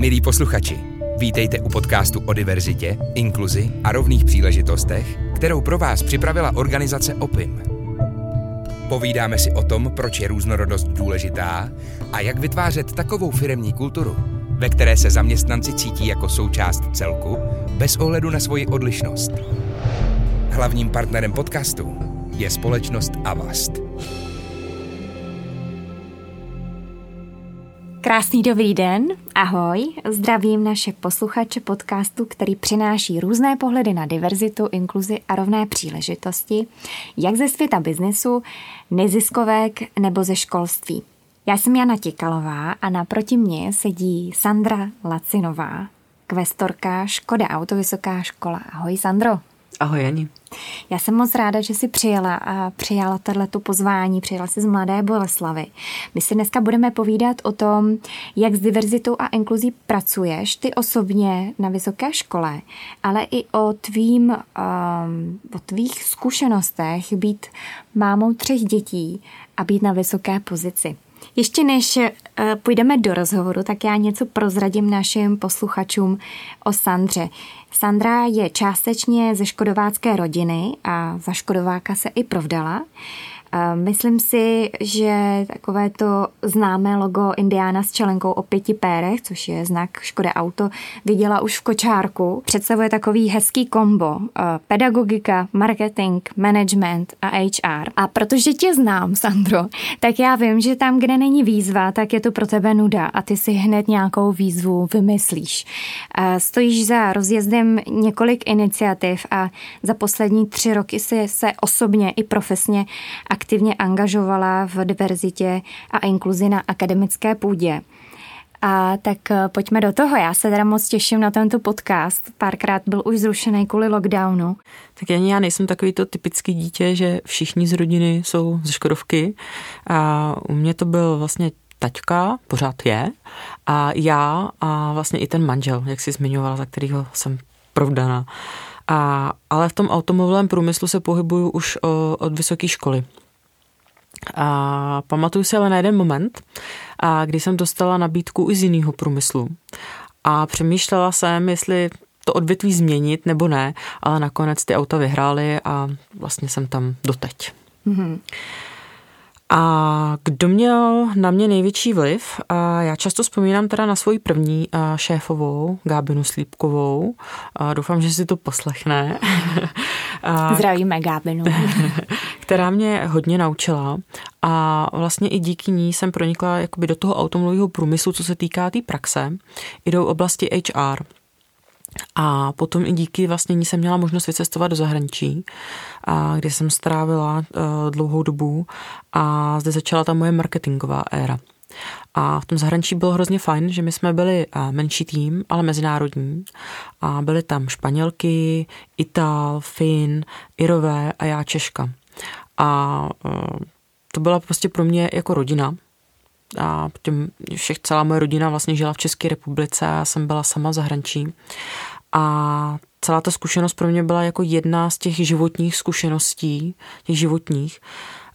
Milí posluchači, vítejte u podcastu o diverzitě, inkluzi a rovných příležitostech, kterou pro vás připravila organizace OPIM. Povídáme si o tom, proč je různorodost důležitá a jak vytvářet takovou firemní kulturu, ve které se zaměstnanci cítí jako součást celku, bez ohledu na svoji odlišnost. Hlavním partnerem podcastu je společnost Avast. Krásný dobrý den, ahoj, zdravím naše posluchače podcastu, který přináší různé pohledy na diverzitu, inkluzi a rovné příležitosti, jak ze světa biznesu, neziskovek nebo ze školství. Já jsem Jana Tikalová a naproti mě sedí Sandra Lacinová, kvestorka Škoda Auto Vysoká škola. Ahoj Sandro. Ahoj Jani. Já jsem moc ráda, že jsi přijela a přijala tohleto pozvání, přijela si z Mladé Boleslavy. My si dneska budeme povídat o tom, jak s diverzitou a inkluzí pracuješ ty osobně na vysoké škole, ale i o tvým, um, o tvých zkušenostech být mámou třech dětí a být na vysoké pozici. Ještě než uh, půjdeme do rozhovoru, tak já něco prozradím našim posluchačům o Sandře. Sandra je částečně ze škodovácké rodiny a za škodováka se i provdala. Myslím si, že takové to známé logo Indiana s čelenkou o pěti pérech, což je znak Škoda Auto, viděla už v kočárku. Představuje takový hezký kombo. Pedagogika, marketing, management a HR. A protože tě znám, Sandro, tak já vím, že tam, kde není výzva, tak je to pro tebe nuda a ty si hned nějakou výzvu vymyslíš. Stojíš za rozjezdem několik iniciativ a za poslední tři roky si se osobně i profesně aktivně angažovala v diverzitě a inkluzi na akademické půdě. A tak eh, pojďme do toho. Já se teda moc těším na tento podcast. Párkrát byl už zrušený kvůli lockdownu. Tak ani já nejsem takový to typický dítě, že všichni z rodiny jsou ze Škodovky. A u mě to byl vlastně taťka, pořád je, a já a vlastně i ten manžel, jak jsi zmiňovala, za kterého jsem provdaná. A, ale v tom automobilovém průmyslu se pohybuju už o, od vysoké školy. A pamatuju si ale na jeden moment, a kdy jsem dostala nabídku i z jiného průmyslu. A přemýšlela jsem, jestli to odvětví změnit nebo ne, ale nakonec ty auta vyhrály a vlastně jsem tam doteď. Mm-hmm. A kdo měl na mě největší vliv? A já často vzpomínám teda na svoji první šéfovou, Gábinu Slípkovou. A doufám, že si to poslechne. Zdravíme Gábinu. která mě hodně naučila a vlastně i díky ní jsem pronikla jakoby do toho automobilového průmyslu, co se týká té tý praxe, i do oblasti HR. A potom i díky vlastně ní jsem měla možnost vycestovat do zahraničí, a kde jsem strávila uh, dlouhou dobu a zde začala ta moje marketingová éra. A v tom zahraničí bylo hrozně fajn, že my jsme byli uh, menší tým, ale mezinárodní. A byly tam Španělky, Ital, Fin, Irové a já Češka. A uh, to byla prostě pro mě jako rodina, a těm všech, celá moje rodina vlastně žila v České republice a já jsem byla sama v zahraničí. A celá ta zkušenost pro mě byla jako jedna z těch životních zkušeností, těch životních,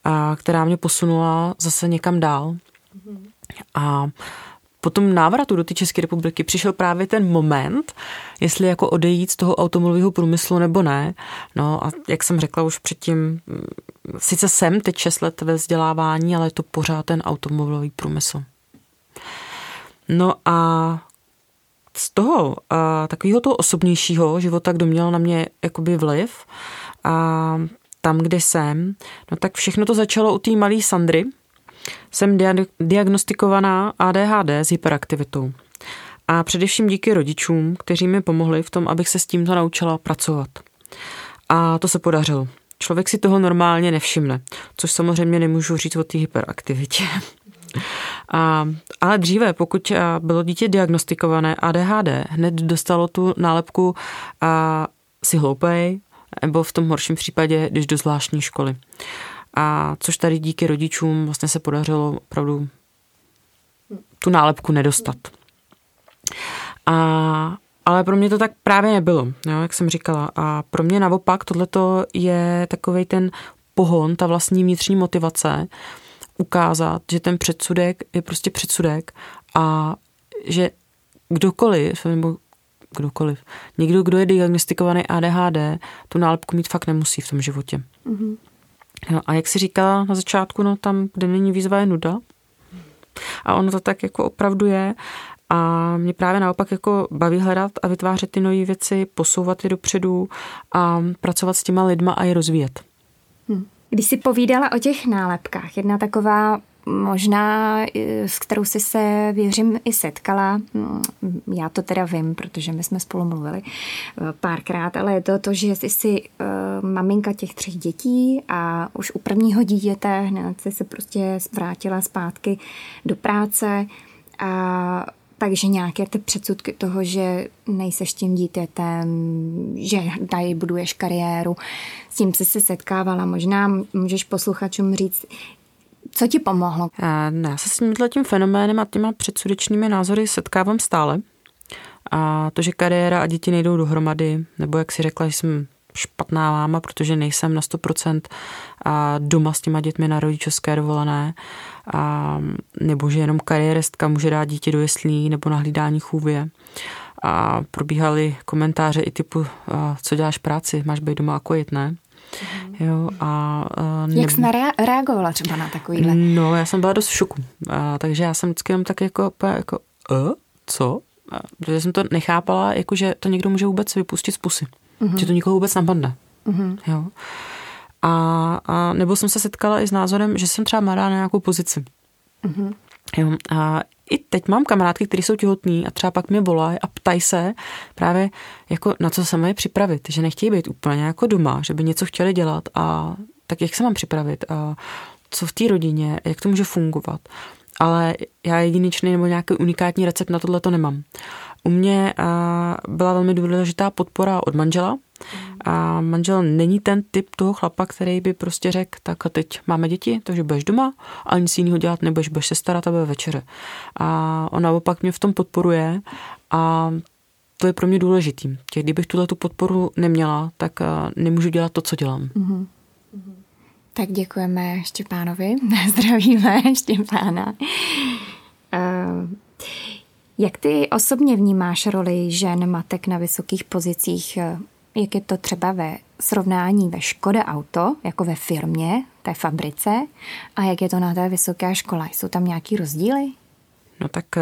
a, která mě posunula zase někam dál. A po tom návratu do té České republiky přišel právě ten moment, jestli jako odejít z toho automobilového průmyslu nebo ne. No a jak jsem řekla už předtím, sice jsem teď 6 let ve vzdělávání, ale je to pořád ten automobilový průmysl. No a z toho a takového toho osobnějšího života, kdo měl na mě jakoby vliv a tam, kde jsem, no tak všechno to začalo u té malé Sandry. Jsem diagnostikovaná ADHD s hyperaktivitou. A především díky rodičům, kteří mi pomohli v tom, abych se s tímto naučila pracovat. A to se podařilo. Člověk si toho normálně nevšimne, což samozřejmě nemůžu říct o té hyperaktivitě. A, ale dříve, pokud bylo dítě diagnostikované ADHD, hned dostalo tu nálepku a si hloupej, nebo v tom horším případě, když do zvláštní školy. A což tady díky rodičům vlastně se podařilo opravdu tu nálepku nedostat. A, ale pro mě to tak právě nebylo, jo, jak jsem říkala. A pro mě naopak tohleto je takový ten pohon, ta vlastní vnitřní motivace, ukázat, že ten předsudek je prostě předsudek a že kdokoliv, nebo kdokoliv, někdo, kdo je diagnostikovaný ADHD, tu nálepku mít fakt nemusí v tom životě. Mm-hmm. No, a jak si říkala na začátku, no tam, kde není výzva, je nuda. A ono to tak jako opravdu je. A mě právě naopak jako baví hledat a vytvářet ty nové věci, posouvat je dopředu a pracovat s těma lidma a je rozvíjet. Hm. Když jsi povídala o těch nálepkách, jedna taková možná, s kterou jsi se, věřím, i setkala. Hm, já to teda vím, protože my jsme spolu mluvili eh, párkrát, ale je to to, že jsi uh, maminka těch třech dětí a už u prvního dítěte hned jsi se prostě vrátila zpátky do práce a takže nějaké ty předsudky toho, že nejseš tím dítětem, že tady buduješ kariéru, s tím jsi se setkávala. Možná můžeš posluchačům říct, co ti pomohlo? Ne, já se s tímhle tím fenoménem a těma předsudečnými názory setkávám stále. A to, že kariéra a děti nejdou dohromady, nebo jak si řekla, jsem špatná máma, protože nejsem na 100% a doma s těma dětmi na rodičovské dovolené, a, nebo že jenom kariéristka může dát dítě do jeslí nebo na hlídání chůvě. A probíhaly komentáře i typu, a, co děláš práci, máš být doma a kojit, ne? Jo, a, a ne... Jak jsi reagovala třeba na takovýhle? No, já jsem byla dost v šoku, a, takže já jsem vždycky jenom tak jako, jako uh, co? A, protože jsem to nechápala, jako že to někdo může vůbec vypustit z pusy. Mm-hmm. Že to nikoho vůbec napadne. Mm-hmm. Jo. A, a nebo jsem se setkala i s názorem, že jsem třeba mladá na nějakou pozici. Mm-hmm. Jo, a i teď mám kamarádky, které jsou těhotní a třeba pak mě volají a ptají se právě, jako na co se mají připravit, že nechtějí být úplně jako doma, že by něco chtěli dělat a tak jak se mám připravit a co v té rodině, jak to může fungovat. Ale já jedinečný nebo nějaký unikátní recept na tohle to nemám. U mě byla velmi důležitá podpora od manžela. A manžel není ten typ toho chlapa, který by prostě řekl, tak a teď máme děti, takže budeš doma a nic jiného dělat nebudeš, budeš se starat a bude večeře. A on naopak mě v tom podporuje a to je pro mě důležitý. Kdybych tuhle tu podporu neměla, tak nemůžu dělat to, co dělám. Mm-hmm. Tak děkujeme Štěpánovi. Zdravíme Štěpána. Uh, jak ty osobně vnímáš roli žen matek na vysokých pozicích? Jak je to třeba ve srovnání ve Škoda Auto, jako ve firmě, té fabrice, a jak je to na té vysoké škole? Jsou tam nějaký rozdíly? No tak eh,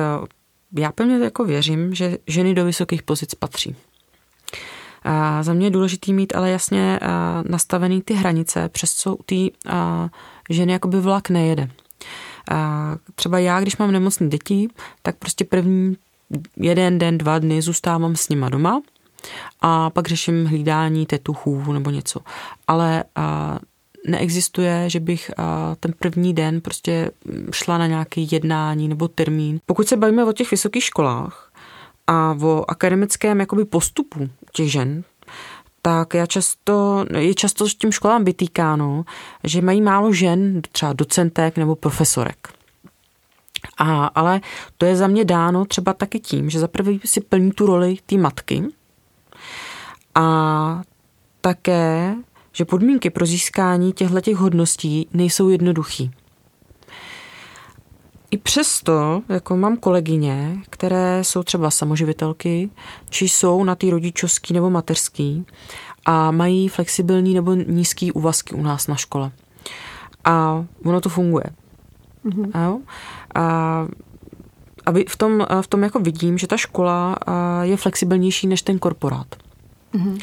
já pevně jako věřím, že ženy do vysokých pozic patří. A za mě je důležité mít ale jasně eh, nastavený ty hranice, přes co ty eh, ženy jakoby vlak nejede. A třeba já, když mám nemocný děti, tak prostě první jeden den, dva dny zůstávám s nima doma a pak řeším hlídání tetuchů nebo něco. Ale a, neexistuje, že bych a, ten první den prostě šla na nějaký jednání nebo termín. Pokud se bavíme o těch vysokých školách a o akademickém jakoby postupu těch žen, tak já často, je často s tím školám vytýkáno, že mají málo žen, třeba docentek nebo profesorek. A, ale to je za mě dáno třeba taky tím, že zaprvé si plní tu roli té matky a také, že podmínky pro získání těchto hodností nejsou jednoduchý. I přesto, jako mám kolegyně, které jsou třeba samoživitelky, či jsou na té rodičovský nebo mateřský a mají flexibilní nebo nízký úvazky u nás na škole. A ono to funguje. Mm-hmm. A, jo? a a v tom, v tom jako vidím, že ta škola je flexibilnější než ten korporát. Mm-hmm.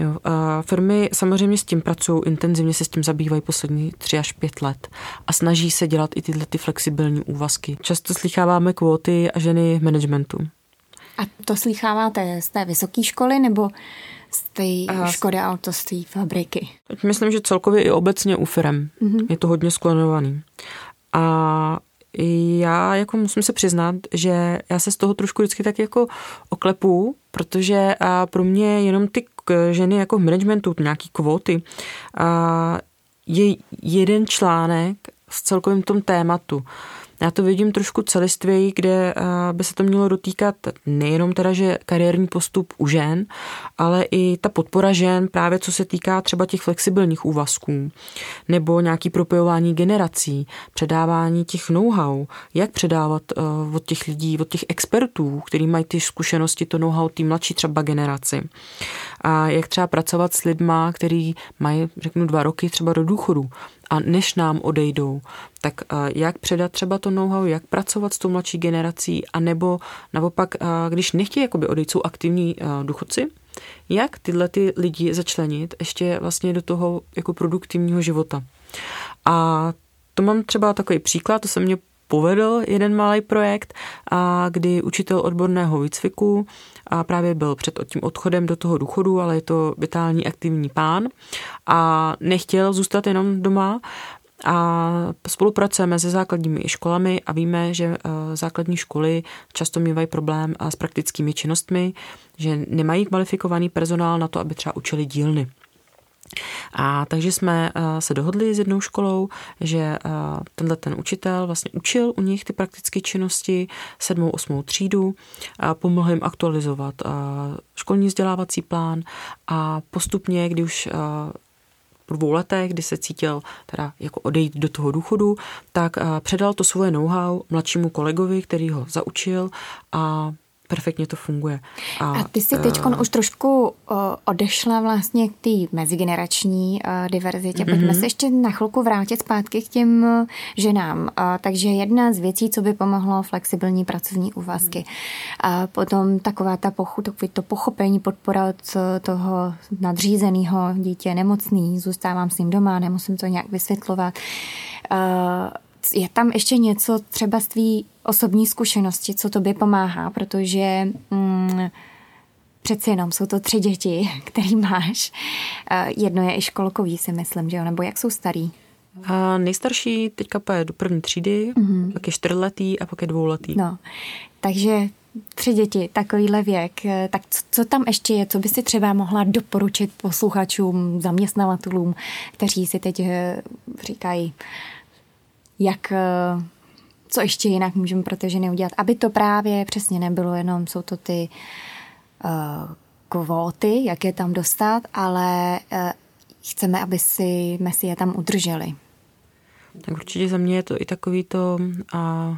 Jo, a firmy samozřejmě s tím pracují, intenzivně se s tím zabývají poslední tři až pět let a snaží se dělat i tyhle ty flexibilní úvazky. Často slycháváme kvóty a ženy v managementu. A to slycháváte z té vysoké školy nebo z té škody auto, z té fabriky? Myslím, že celkově i obecně u firm mm-hmm. je to hodně sklonovaný. A já jako musím se přiznat, že já se z toho trošku vždycky tak jako oklepu, protože a pro mě jenom ty ženy jako v managementu, nějaký kvóty, a je jeden článek s celkovým tom tématu. Já to vidím trošku celistvěji, kde by se to mělo dotýkat nejenom teda, že kariérní postup u žen, ale i ta podpora žen právě co se týká třeba těch flexibilních úvazků nebo nějaký propojování generací, předávání těch know-how, jak předávat od těch lidí, od těch expertů, kteří mají ty zkušenosti, to know-how té mladší třeba generaci. A jak třeba pracovat s lidma, kteří mají, řeknu, dva roky třeba do důchodu a než nám odejdou, tak jak předat třeba to know-how, jak pracovat s tou mladší generací, a nebo naopak, když nechtějí jakoby odejít, jsou aktivní důchodci, jak tyhle ty lidi začlenit ještě vlastně do toho jako produktivního života. A to mám třeba takový příklad, to se mě povedl jeden malý projekt, a kdy učitel odborného výcviku a právě byl před tím odchodem do toho důchodu, ale je to vitální aktivní pán a nechtěl zůstat jenom doma, a spolupracujeme se základními školami a víme, že eh, základní školy často mývají problém eh, s praktickými činnostmi, že nemají kvalifikovaný personál na to, aby třeba učili dílny. A takže jsme eh, se dohodli s jednou školou, že eh, tenhle ten učitel vlastně učil u nich ty praktické činnosti sedmou, osmou třídu, pomohl jim aktualizovat eh, školní vzdělávací plán. A postupně, když už po dvou letech, kdy se cítil teda jako odejít do toho důchodu, tak předal to svoje know-how mladšímu kolegovi, který ho zaučil a perfektně to funguje. A, a ty jsi teď uh, už trošku uh, odešla vlastně k té mezigenerační uh, diverzitě. Pojďme mm-hmm. se ještě na chvilku vrátit zpátky k těm uh, ženám. Uh, takže jedna z věcí, co by pomohlo, flexibilní pracovní úvazky. A potom taková ta pochu, to pochopení, podpora od toho nadřízeného dítě nemocný, zůstávám s ním doma, nemusím to nějak vysvětlovat. Uh, je tam ještě něco třeba z tvý osobní zkušenosti, co tobě pomáhá, protože mm, přeci jenom jsou to tři děti, který máš. Jedno je i školkový, si myslím, že jo? Nebo jak jsou starý? A nejstarší teďka půjde do první třídy, mm-hmm. pak je čtyřletý a pak je dvouletý. No, takže tři děti, takovýhle věk. Tak co, co tam ještě je, co by si třeba mohla doporučit posluchačům, zaměstnavatelům, kteří si teď eh, říkají, jak, eh, co ještě jinak můžeme pro ty ženy udělat, aby to právě přesně nebylo jenom, jsou to ty uh, kvóty, jak je tam dostat, ale uh, chceme, aby si, my si je tam udrželi. Tak určitě za mě je to i takový to a,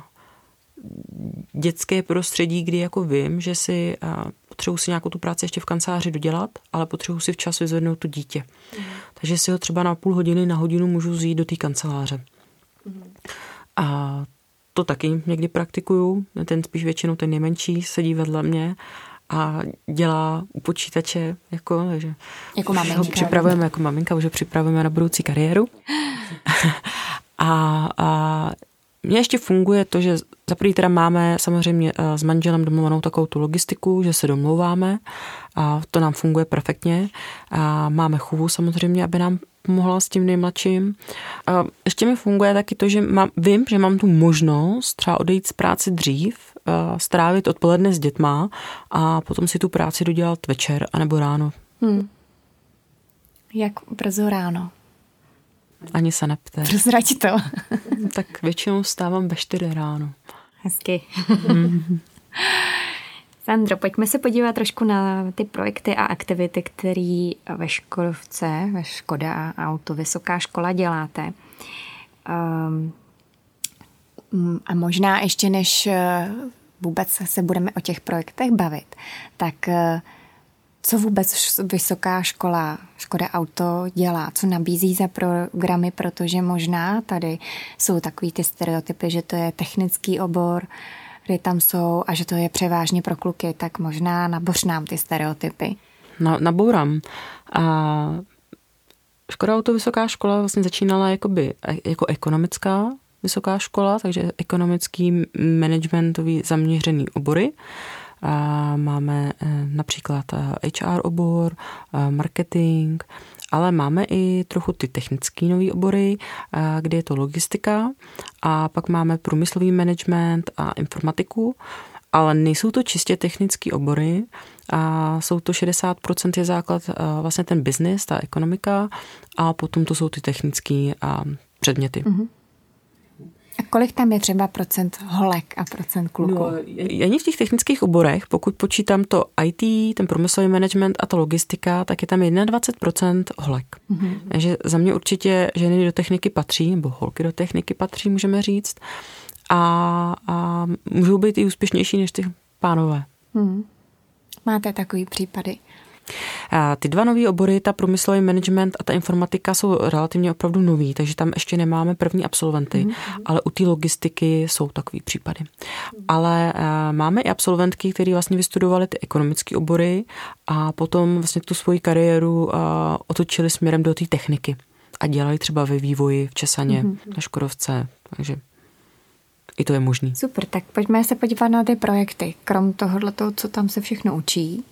dětské prostředí, kdy jako vím, že si a, potřebuji si nějakou tu práci ještě v kanceláři dodělat, ale potřebuji si včas vyzvednout to dítě. Mm. Takže si ho třeba na půl hodiny, na hodinu můžu zjít do té kanceláře. A to taky někdy praktikuju. Ten spíš většinou ten nejmenší sedí vedle mě a dělá u počítače, jako, takže jako maminka. ho připravujeme jako maminka, už ho připravujeme na budoucí kariéru. a, a mně ještě funguje to, že za prvý teda máme samozřejmě eh, s manželem domluvanou takovou tu logistiku, že se domlouváme a to nám funguje perfektně. A máme chůvu samozřejmě, aby nám pomohla s tím nejmladším. A ještě mi funguje taky to, že mám, vím, že mám tu možnost třeba odejít z práce dřív, strávit odpoledne s dětma a potom si tu práci dodělat večer anebo ráno. Hmm. Jak brzo ráno? Ani se nepte. Prozrať to. tak většinou stávám ve čtyři ráno. Hezky. Mm. Sandro, pojďme se podívat trošku na ty projekty a aktivity, které ve Škodovce, ve Škoda Auto Vysoká škola děláte. Um, a možná ještě než eh, vůbec se budeme o těch projektech bavit, tak eh, co vůbec vysoká škola Škoda Auto dělá, co nabízí za programy, protože možná tady jsou takový ty stereotypy, že to je technický obor, kdy tam jsou a že to je převážně pro kluky, tak možná naboř nám ty stereotypy. Na, nabourám. A Škoda Auto Vysoká škola vlastně začínala jakoby, jako ekonomická vysoká škola, takže ekonomický managementový zaměřený obory. A máme eh, například HR eh, obor, eh, marketing, ale máme i trochu ty technické nové obory, kde je to logistika a pak máme průmyslový management a informatiku, ale nejsou to čistě technické obory, a jsou to 60% je základ vlastně ten business, ta ekonomika a potom to jsou ty technické předměty. Mm-hmm. A kolik tam je třeba procent holek a procent kluků? No, ani v těch technických oborech, pokud počítám to IT, ten průmyslový management a ta logistika, tak je tam 21% holek. Mm-hmm. Takže za mě určitě ženy do techniky patří, nebo holky do techniky patří, můžeme říct. A, a můžou být i úspěšnější než ty pánové. Mm. Máte takový případy? Ty dva nové obory, ta průmyslový management a ta informatika jsou relativně opravdu nový, takže tam ještě nemáme první absolventy, mm-hmm. ale u té logistiky jsou takový případy. Mm-hmm. Ale eh, máme i absolventky, které vlastně vystudovaly ty ekonomické obory a potom vlastně tu svoji kariéru eh, otočili směrem do té techniky a dělali třeba ve vývoji v Česaně, mm-hmm. na Škodovce, takže i to je možný. Super, tak pojďme se podívat na ty projekty. Krom tohohle, co tam se všechno učí,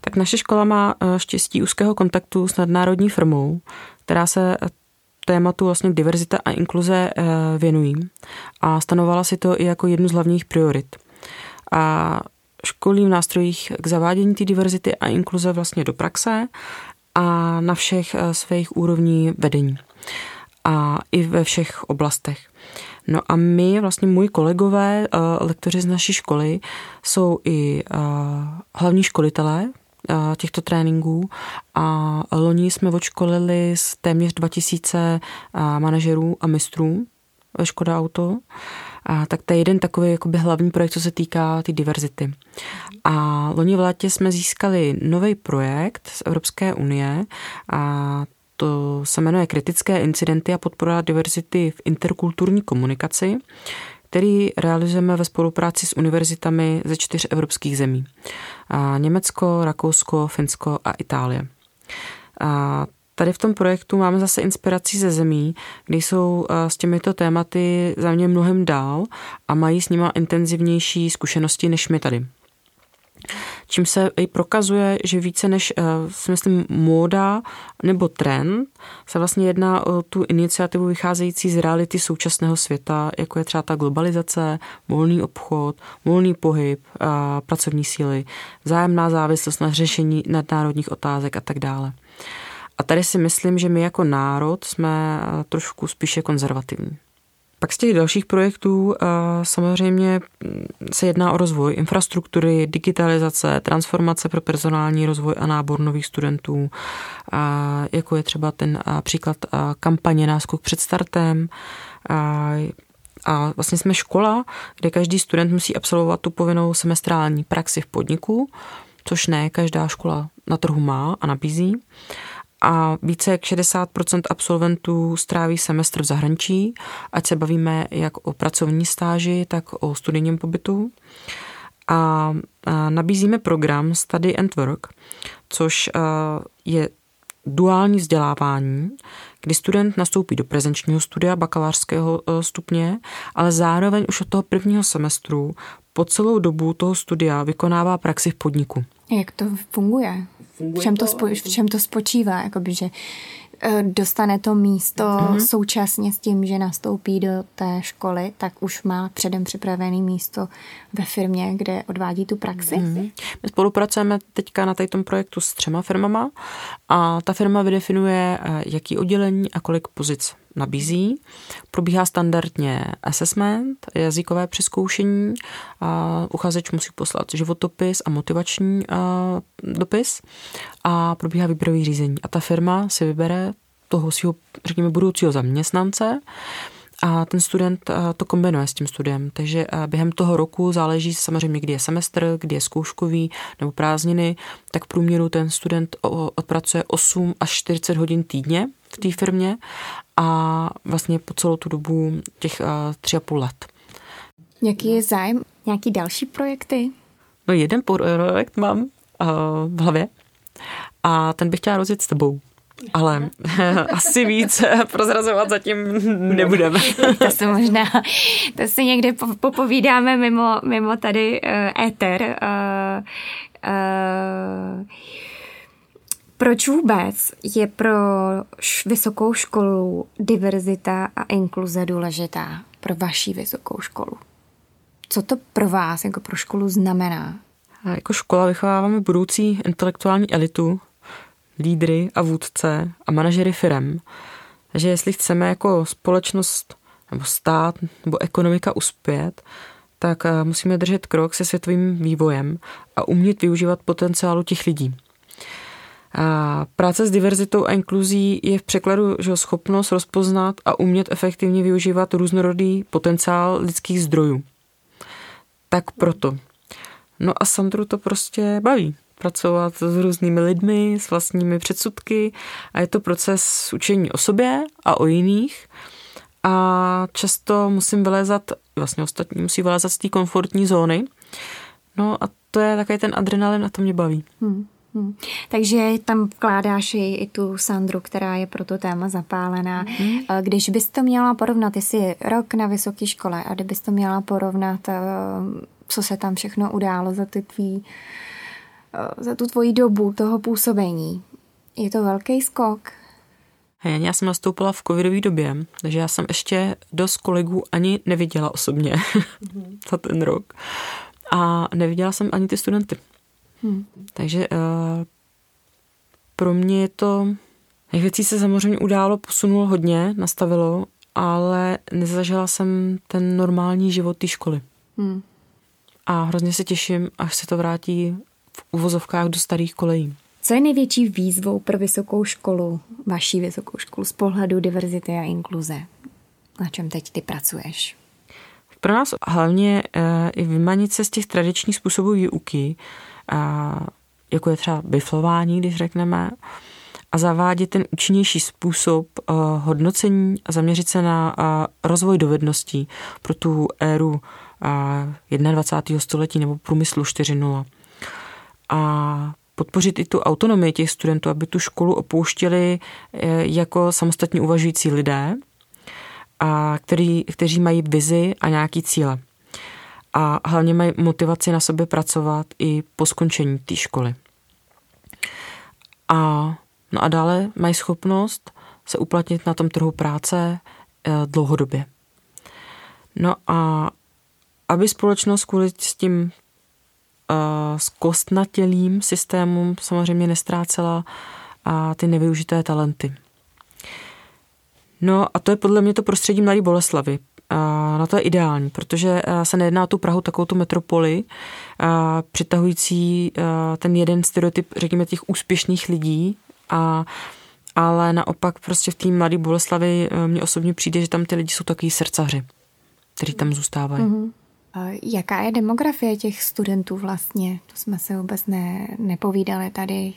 tak naše škola má eh, štěstí úzkého kontaktu s nadnárodní firmou, která se eh, tématu vlastně diverzita a inkluze eh, věnují a stanovala si to i jako jednu z hlavních priorit. A školím nástrojích k zavádění té diverzity a inkluze vlastně do praxe a na všech svých úrovní vedení a i ve všech oblastech. No a my, vlastně můj kolegové, eh, lektoři z naší školy, jsou i eh, hlavní školitelé eh, těchto tréninků a loni jsme odškolili z téměř 2000 manažerů a mistrů ve Škoda Auto. A, tak to je jeden takový jakoby hlavní projekt, co se týká té tý diverzity. A loni v létě jsme získali nový projekt z Evropské unie a to se jmenuje Kritické incidenty a podpora diverzity v interkulturní komunikaci, který realizujeme ve spolupráci s univerzitami ze čtyř evropských zemí. Německo, Rakousko, Finsko a Itálie. A Tady v tom projektu máme zase inspiraci ze zemí, kde jsou s těmito tématy za mě mnohem dál a mají s nima intenzivnější zkušenosti než my tady čím se i prokazuje, že více než, eh, si myslím, móda nebo trend, se vlastně jedná o tu iniciativu vycházející z reality současného světa, jako je třeba ta globalizace, volný obchod, volný pohyb, pracovní síly, vzájemná závislost na řešení nadnárodních otázek a tak dále. A tady si myslím, že my jako národ jsme eh, trošku spíše konzervativní. Pak z těch dalších projektů eh, samozřejmě mm, se jedná o rozvoj infrastruktury, digitalizace, transformace pro personální rozvoj a nábor nových studentů, jako je třeba ten příklad kampaně Náskok před startem, a vlastně jsme škola, kde každý student musí absolvovat tu povinnou semestrální praxi v podniku, což ne každá škola na trhu má a nabízí a více jak 60% absolventů stráví semestr v zahraničí, ať se bavíme jak o pracovní stáži, tak o studijním pobytu. A, nabízíme program Study and Work, což je duální vzdělávání, kdy student nastoupí do prezenčního studia bakalářského e, stupně, ale zároveň už od toho prvního semestru po celou dobu toho studia vykonává praxi v podniku. Jak to funguje? funguje v čem to, spo, v čem to spočívá? Jakoby, že eh, dostane to místo mm-hmm. současně s tím, že nastoupí do té školy, tak už má předem připravené místo ve firmě, kde odvádí tu praxi. Mm-hmm. My spolupracujeme teďka na tom projektu s třema firmama a ta firma vydefinuje, eh, jaký oddělení a kolik pozic nabízí. Probíhá standardně assessment, jazykové přeskoušení, a uchazeč musí poslat životopis a motivační a, dopis a probíhá výběrový řízení. A ta firma si vybere toho svého, řekněme, budoucího zaměstnance, a ten student to kombinuje s tím studiem. Takže během toho roku záleží samozřejmě, kdy je semestr, kdy je zkouškový nebo prázdniny, tak v průměru ten student odpracuje 8 až 40 hodin týdně v té firmě a vlastně po celou tu dobu těch tři a půl let. Jaký je zájem? Nějaký další projekty? No jeden projekt mám v hlavě a ten bych chtěla rozjet s tebou. Ale asi víc prozrazovat zatím nebudeme. to se možná, to si někdy popovídáme mimo, mimo tady uh, éter. Uh, uh, proč vůbec je pro vysokou školu diverzita a inkluze důležitá pro vaší vysokou školu? Co to pro vás jako pro školu znamená? A jako škola vychováváme budoucí intelektuální elitu, lídry a vůdce a manažery firem. Takže jestli chceme jako společnost nebo stát nebo ekonomika uspět, tak eh, musíme držet krok se světovým vývojem a umět využívat potenciálu těch lidí. A práce s diverzitou a inkluzí je v překladu že schopnost rozpoznat a umět efektivně využívat různorodý potenciál lidských zdrojů. Tak proto. No a Sandru to prostě baví pracovat s různými lidmi, s vlastními předsudky a je to proces učení o sobě a o jiných a často musím vylézat, vlastně ostatní musí vylézat z té komfortní zóny. No a to je takový ten adrenalin a to mě baví. Hmm. Hmm. Takže tam vkládáš i, i tu Sandru, která je pro to téma zapálená. Hmm. Když bys to měla porovnat, jestli rok na vysoké škole a kdybys to měla porovnat, eh, co se tam všechno událo za, ty tvý, za tu tvoji dobu toho působení, je to velký skok? Já jsem nastoupila v covidové době, takže já jsem ještě dost kolegů ani neviděla osobně mm-hmm. za ten rok. A neviděla jsem ani ty studenty. Hmm. Takže uh, pro mě je to, těch věcí se samozřejmě událo, posunulo hodně, nastavilo, ale nezažila jsem ten normální život té školy. Hmm. A hrozně se těším, až se to vrátí v uvozovkách do starých kolejí. Co je největší výzvou pro vysokou školu, vaší vysokou školu, z pohledu diverzity a inkluze? Na čem teď ty pracuješ? Pro nás hlavně e, i vymanit se z těch tradičních způsobů výuky, jako je třeba biflování, když řekneme, a zavádět ten účinnější způsob uh, hodnocení a zaměřit se na uh, rozvoj dovedností pro tu éru uh, 21. století nebo průmyslu 4.0. A podpořit i tu autonomii těch studentů, aby tu školu opouštěli jako samostatně uvažující lidé, a který, kteří mají vizi a nějaký cíle a hlavně mají motivaci na sobě pracovat i po skončení té školy. A, no a dále mají schopnost se uplatnit na tom trhu práce eh, dlouhodobě. No a aby společnost kvůli s tím eh, skostnatělým systémům samozřejmě nestrácela a ty nevyužité talenty. No a to je podle mě to prostředí Mladé Boleslavy, na to je ideální, protože se nejedná o tu Prahu, takovou tu metropoli, eh, přitahující eh, ten jeden stereotyp, řekněme, těch úspěšných lidí, a, ale naopak prostě v té mladé Boleslavi mně osobně přijde, že tam ty lidi jsou takový srdcaři, kteří tam zůstávají. Mm-hmm. Jaká je demografie těch studentů vlastně? To jsme se vůbec ne, nepovídali tady.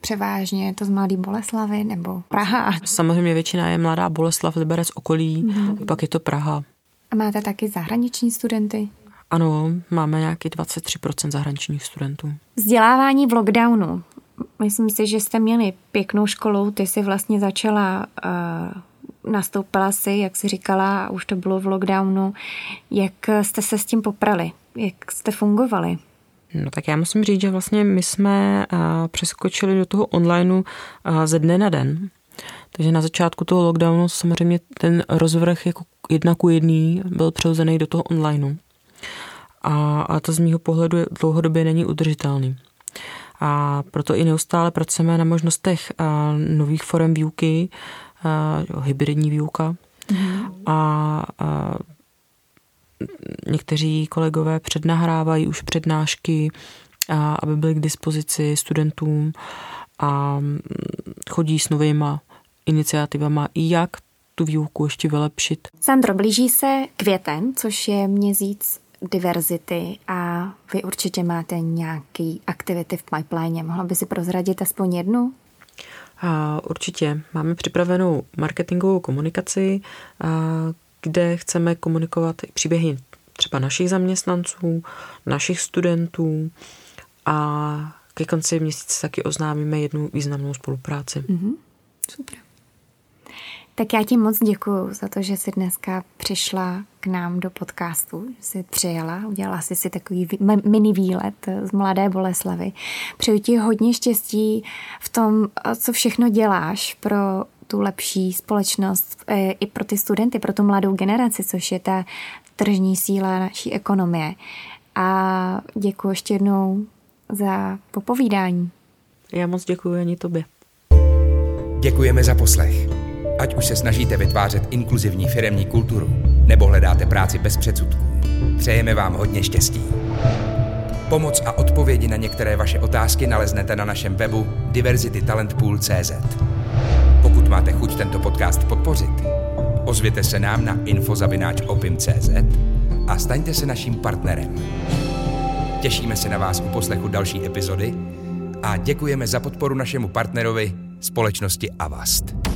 Převážně to z Mladé Boleslavy nebo Praha? Samozřejmě většina je Mladá Boleslav, Liberec okolí, mm-hmm. pak je to Praha. A máte taky zahraniční studenty? Ano, máme nějaký 23% zahraničních studentů. Vzdělávání v lockdownu. Myslím si, že jste měli pěknou školu, ty jsi vlastně začala uh, nastoupila si, jak si říkala, už to bylo v lockdownu. Jak jste se s tím poprali? Jak jste fungovali? No tak já musím říct, že vlastně my jsme přeskočili do toho onlineu ze dne na den. Takže na začátku toho lockdownu samozřejmě ten rozvrh jako jedna ku jedný byl přehozený do toho onlineu. A, a to z mýho pohledu dlouhodobě není udržitelný. A proto i neustále pracujeme na možnostech nových forem výuky, hybridní výuka. Mm-hmm. A, a někteří kolegové přednahrávají už přednášky, a, aby byly k dispozici studentům a chodí s novýma iniciativama, jak tu výuku ještě vylepšit. Sandro, blíží se květen, což je měsíc diverzity a vy určitě máte nějaké aktivity v pipeline. Mohla by si prozradit aspoň jednu? A určitě máme připravenou marketingovou komunikaci, kde chceme komunikovat příběhy třeba našich zaměstnanců, našich studentů a ke konci měsíce taky oznámíme jednu významnou spolupráci. Mm-hmm. Super. Tak já ti moc děkuji za to, že jsi dneska přišla k nám do podcastu, že jsi přijela, udělala jsi si takový mini výlet z Mladé Boleslavy. Přeju ti hodně štěstí v tom, co všechno děláš pro tu lepší společnost e, i pro ty studenty, pro tu mladou generaci, což je ta tržní síla naší ekonomie. A děkuji ještě jednou za popovídání. Já moc děkuji ani tobě. Děkujeme za poslech. Ať už se snažíte vytvářet inkluzivní firemní kulturu, nebo hledáte práci bez předsudků. Přejeme vám hodně štěstí. Pomoc a odpovědi na některé vaše otázky naleznete na našem webu diverzitytalentpool.cz. Pokud máte chuť tento podcast podpořit, ozvěte se nám na infozavináčopim.cz a staňte se naším partnerem. Těšíme se na vás u poslechu další epizody a děkujeme za podporu našemu partnerovi společnosti Avast.